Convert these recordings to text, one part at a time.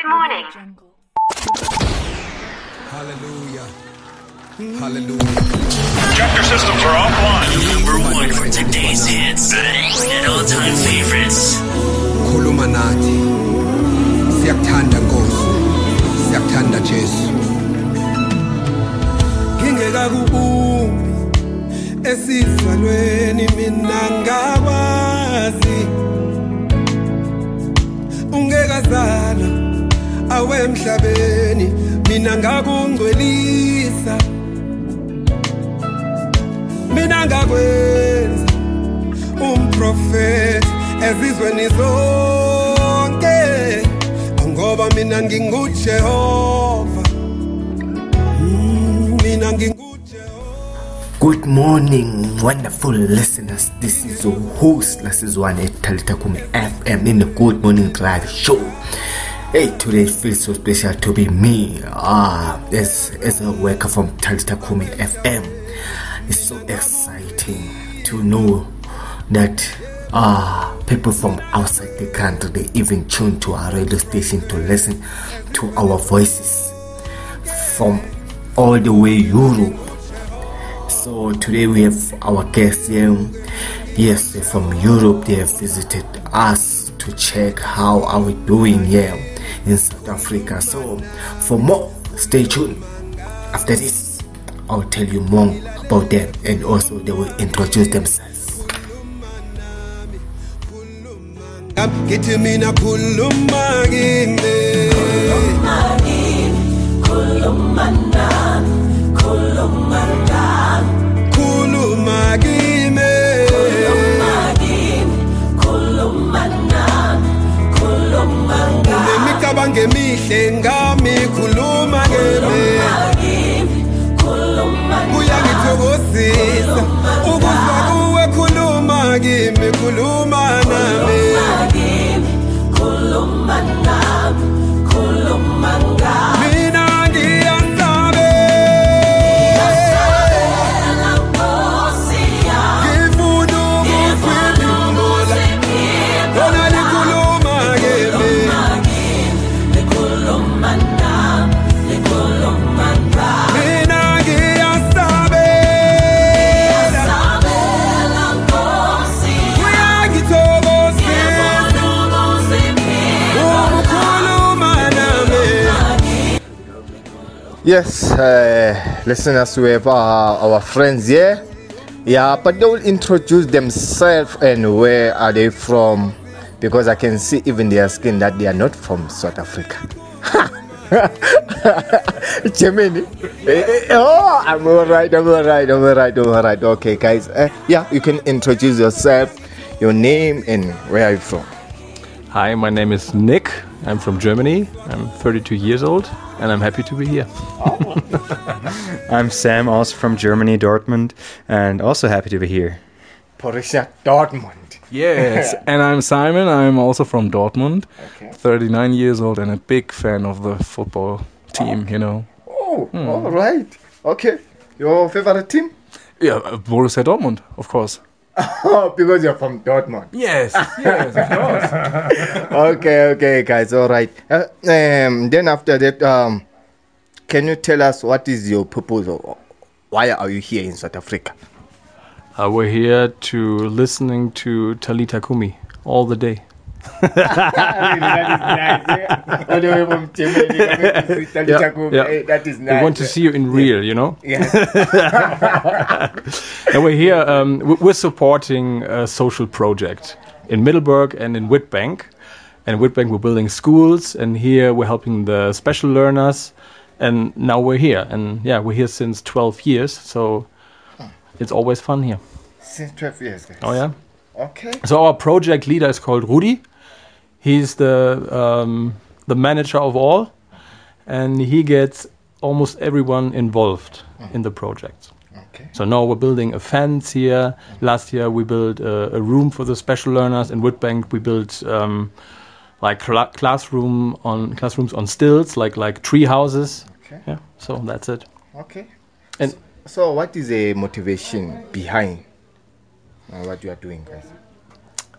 Good morning. Hallelujah. Hallelujah. Chapter systems are offline. Number one for today's hits and all-time favorites. Khuluma nathi. Siyakuthanda Nkosi. Siyakuthanda Jesu. Ngingeka kubumbi esizalweni mina ngabazi. Awe emhlabeni mina ngakungcwelisa. Mina ngakwenza umprofeti ezizweni zonke ngoba mina ngingujehova Mm, mina Good morning, wonderful listeners. This is your host, Lasizwane Talita Kumi FM in the Good Morning Drive Show. Hey, today feels so special to be me ah, as, as a worker from Talita Kumi FM. It's so exciting to know that ah, people from outside the country they even tune to our radio station to listen to our voices from all the way Europe. So today we have our guests here. Yes, from Europe. They have visited us to check how are we doing here in South Africa. So for more, stay tuned. After this, I'll tell you more about them and also they will introduce themselves. ngithi mina khuluma kimi khuluma sengingayikhuluma ngemi kuyangithokozisa ukuzwa kuwe khuluma kimi khuluma Yes, uh, listeners, we have uh, our friends here. Yeah, but they will introduce themselves and where are they from? Because I can see even their skin that they are not from South Africa. Germany. Eh, eh, oh, I'm alright, I'm alright, I'm alright, I'm alright. Okay, guys. Uh, yeah, you can introduce yourself, your name, and where are you from? Hi, my name is Nick. I'm from Germany. I'm 32 years old and I'm happy to be here. I'm Sam, also from Germany, Dortmund, and also happy to be here. Borussia Dortmund. Yes, and I'm Simon. I'm also from Dortmund, Okay. 39 years old and a big fan of the football team, you know. Oh, all right. Okay. Your favorite team? Yeah, uh, Borussia Dortmund, of course. Oh, because you're from Dortmund. Yes, yes, of course. okay, okay, guys. All right. Uh, um, then after that, um, can you tell us what is your purpose or why are you here in South Africa? Uh, we're here to listening to Talita Kumi all the day. All the way from Germany, Yeah, yeah. Eh, that is We want to see you in real, you know. Yes. And we're here. Um, we- we're supporting a social project in Middelburg and in Witbank. And in Witbank, we're building schools, and here we're helping the special learners. And now we're here, and yeah, we're here since 12 years, so hmm. it's always fun here. Since 12 years, guys. Oh yeah. Okay. So our project leader is called Rudi. He's the um, the manager of all, and he gets almost everyone involved in the project. Okay. So now we're building a fence here. Last year we built a, a room for the special learners. In Witbank we built um, like cla- classroom on classrooms on stilts, like like tree houses. Okay. Yeah. So that's it. Okay. And So, what is the motivation behind uh, what you are doing, guys?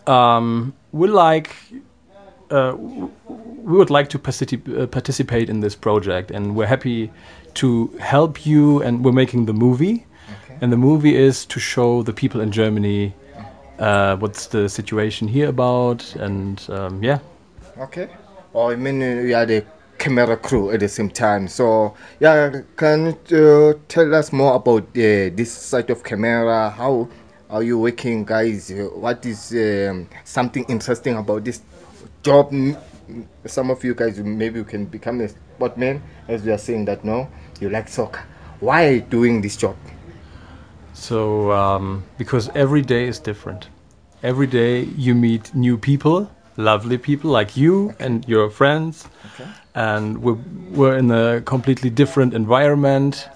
um, we like uh, we would like to particip- uh, participate in this project, and we're happy to help you. And we're making the movie, and the movie is to show the people in Germany uh, what's the situation here about, and um, yeah, Okay. Or I mean, uh, you are the camera crew at the same time. So, yeah, can you uh, tell us more about uh, this side of camera? How are you working, guys? What is um, something interesting about this job? Some of you guys, maybe you can become a sportman, as we are saying that no, you like soccer. Why are you doing this job? So, um, because every day is different. Every day you meet new people, lovely people like you and your friends, and we're, we're in a completely different environment.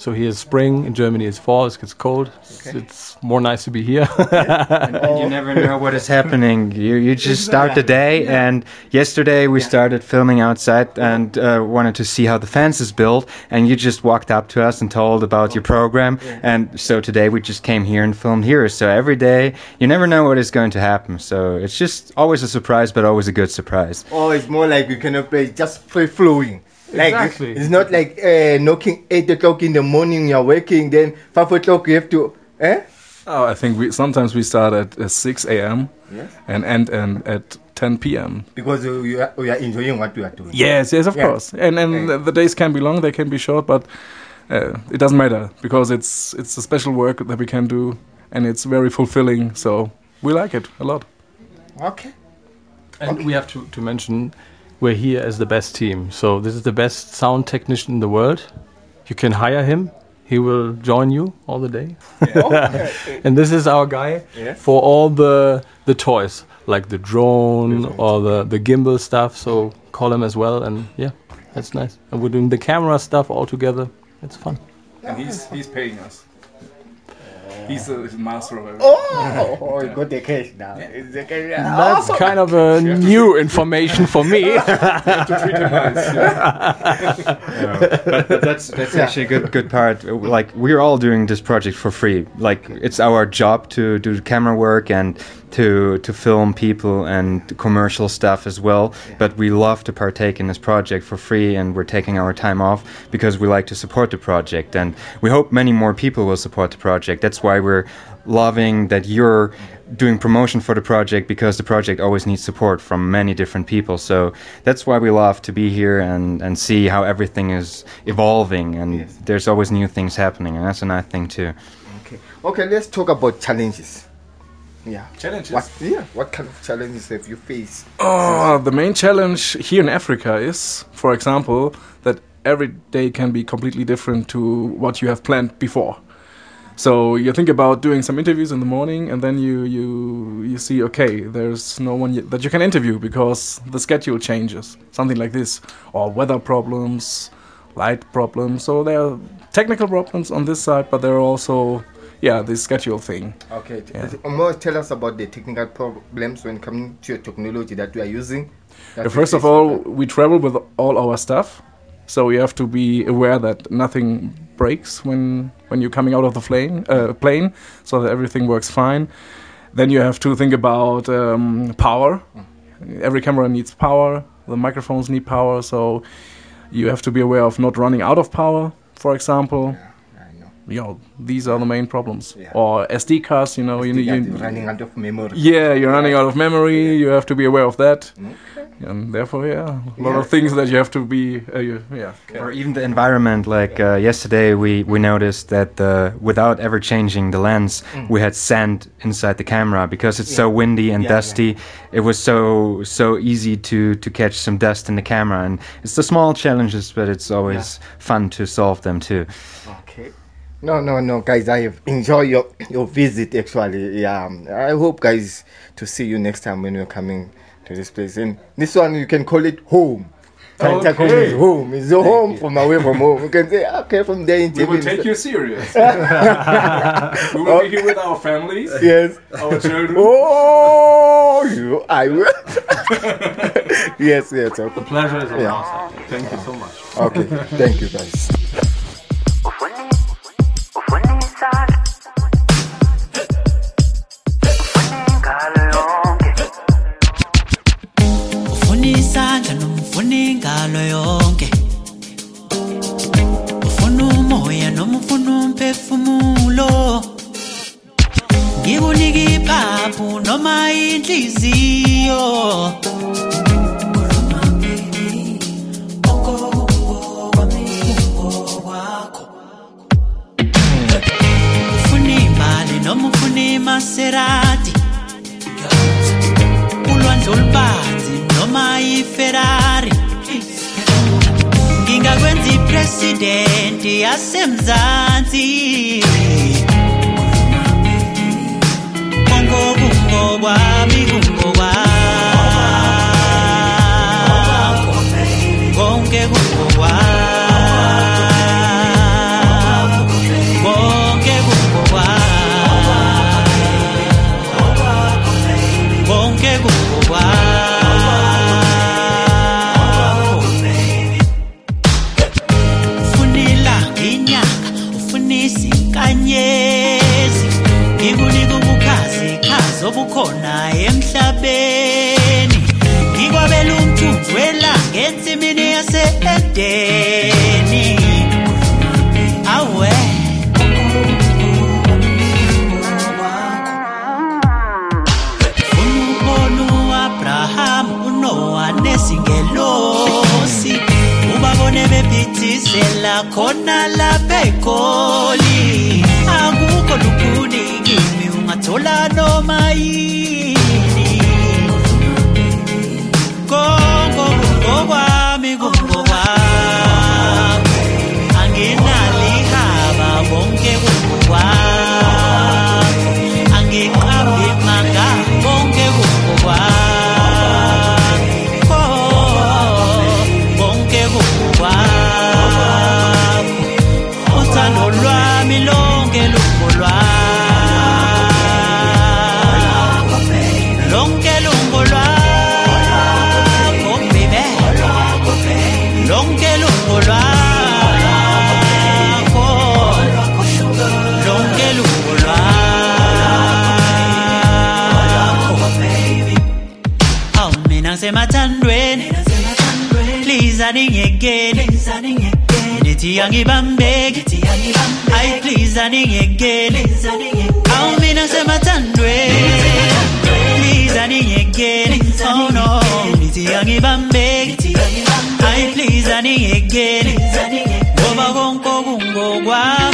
So here is spring, in Germany it's fall, it gets cold. It's, it's more nice to be here. you never know what is happening. You you just start the day, and yesterday we started filming outside and uh, wanted to see how the fence is built, and you just walked up to us and told about your program, and so today we just came here and filmed here. So every day you never know what is going to happen. So it's just always a surprise, but always a good surprise. Or it's more like you cannot play just free flowing. Like Exactly. it's not like uh, knocking eight o'clock in the morning. You're working, then five o'clock you have to. Eh? Oh, I think we sometimes we start at uh, 6 a.m. Yes. and end um, at 10 p.m. Because uh, you are, we are enjoying what we are doing. Yes, yes, of Yeah. course. And and Yeah. the, the days can be long, they can be short, but uh, it doesn't matter because it's it's a special work that we can do, and it's very fulfilling. So we like it a lot. Okay. And we have to, to mention we're here as the best team. So this is the best sound technician in the world. You can hire him. He will join you all the day. and this is our guy Yeah. for all the the toys, like the drone or the, the gimbal stuff. So call him as well. And yeah, that's nice. And we're doing the camera stuff all together. It's fun. And he's he's paying us. He's the master of everything. Oh, oh, you got the cash now. It's the cash. That's kind of a new information for me. but, but that's that's actually a good good part. Like we're all doing this project for free. Like it's our job to do camera work and to to film people and commercial stuff as well. But we love to partake in this project for free, and we're taking our time off because we like to support the project, and we hope many more people will support the project. That's why we're loving that you're doing promotion for the project because the project always needs support from many different people. So that's why we love to be here and, and see how everything is evolving and there's always new things happening and that's a nice thing too. Okay. Okay, let's talk about challenges. Yeah. Challenges? What? Yeah. What kind of challenges have you faced? Oh, the main challenge here in Africa is, for example, that every day can be completely different to what you have planned before. So you think about doing some interviews in the morning, and then you you you see, okay, there's no one y- that you can interview because the schedule changes, something like this, or weather problems, light problems. So there are technical problems on this side, but there are also, yeah, the schedule thing. Okay. Yeah. More tell us about the technical problems when coming to your technology that we are using. First of all, we travel with all our stuff, so we have to be aware that nothing breaks when when you're coming out of the plane, uh, plane, so that everything works fine. Then you have to think about um, power. Every camera needs power. The microphones need power, so you have to be aware of not running out of power. For example, know. you know these are the main problems. Yeah. Or SD cards, you know, you, They are you, running out of memory. yeah, you're running out of memory. You have to be aware of that, and therefore, yeah, a lot of things that you have to be, uh, you, yeah. Or even the environment, like uh, yesterday, we, we noticed that uh, without ever changing the lens, we had sand inside the camera because it's so windy and Mm. Yeah, dusty. It was so so easy to to catch some dust in the camera, and it's the small challenges, but it's always fun to solve them too. Okay. No, no, no, guys. I have enjoyed your your visit. Actually, yeah. I hope, guys, to see you next time when you're coming to this place. And this one, you can call it home. Talita Kumi is home. It's a home from away from home. You can say, ah, okay, from there in We will take you serious. we will be here with our families, Yes. our children. Oh, you, I will. yes, yes. Okay. The pleasure is on Yeah. our side. Thank you so much. okay. Thank you, guys. Imaserati ulwandle olubanzi noma iferrari. Ngingakwenza ipresidenti yasemzansi khazi obukhona emhlabeni. Ngikwabela umthunzi welanga ensimini yase-edeni. Awe. Ufuna ukubona u-abrahamu unowa nezingelosi. Ubabone bephithizela khona lapha egoli akukho lukhuni kimi ungathola noma aí. Please aningekeni nithi angibambeki ayi please aningekeni awu mina ngisemathandweni please aningekeni oh no. nithi angibambeki ayi please aningekeni ngoba konke okungokwami kungokwakho konke kungokwakho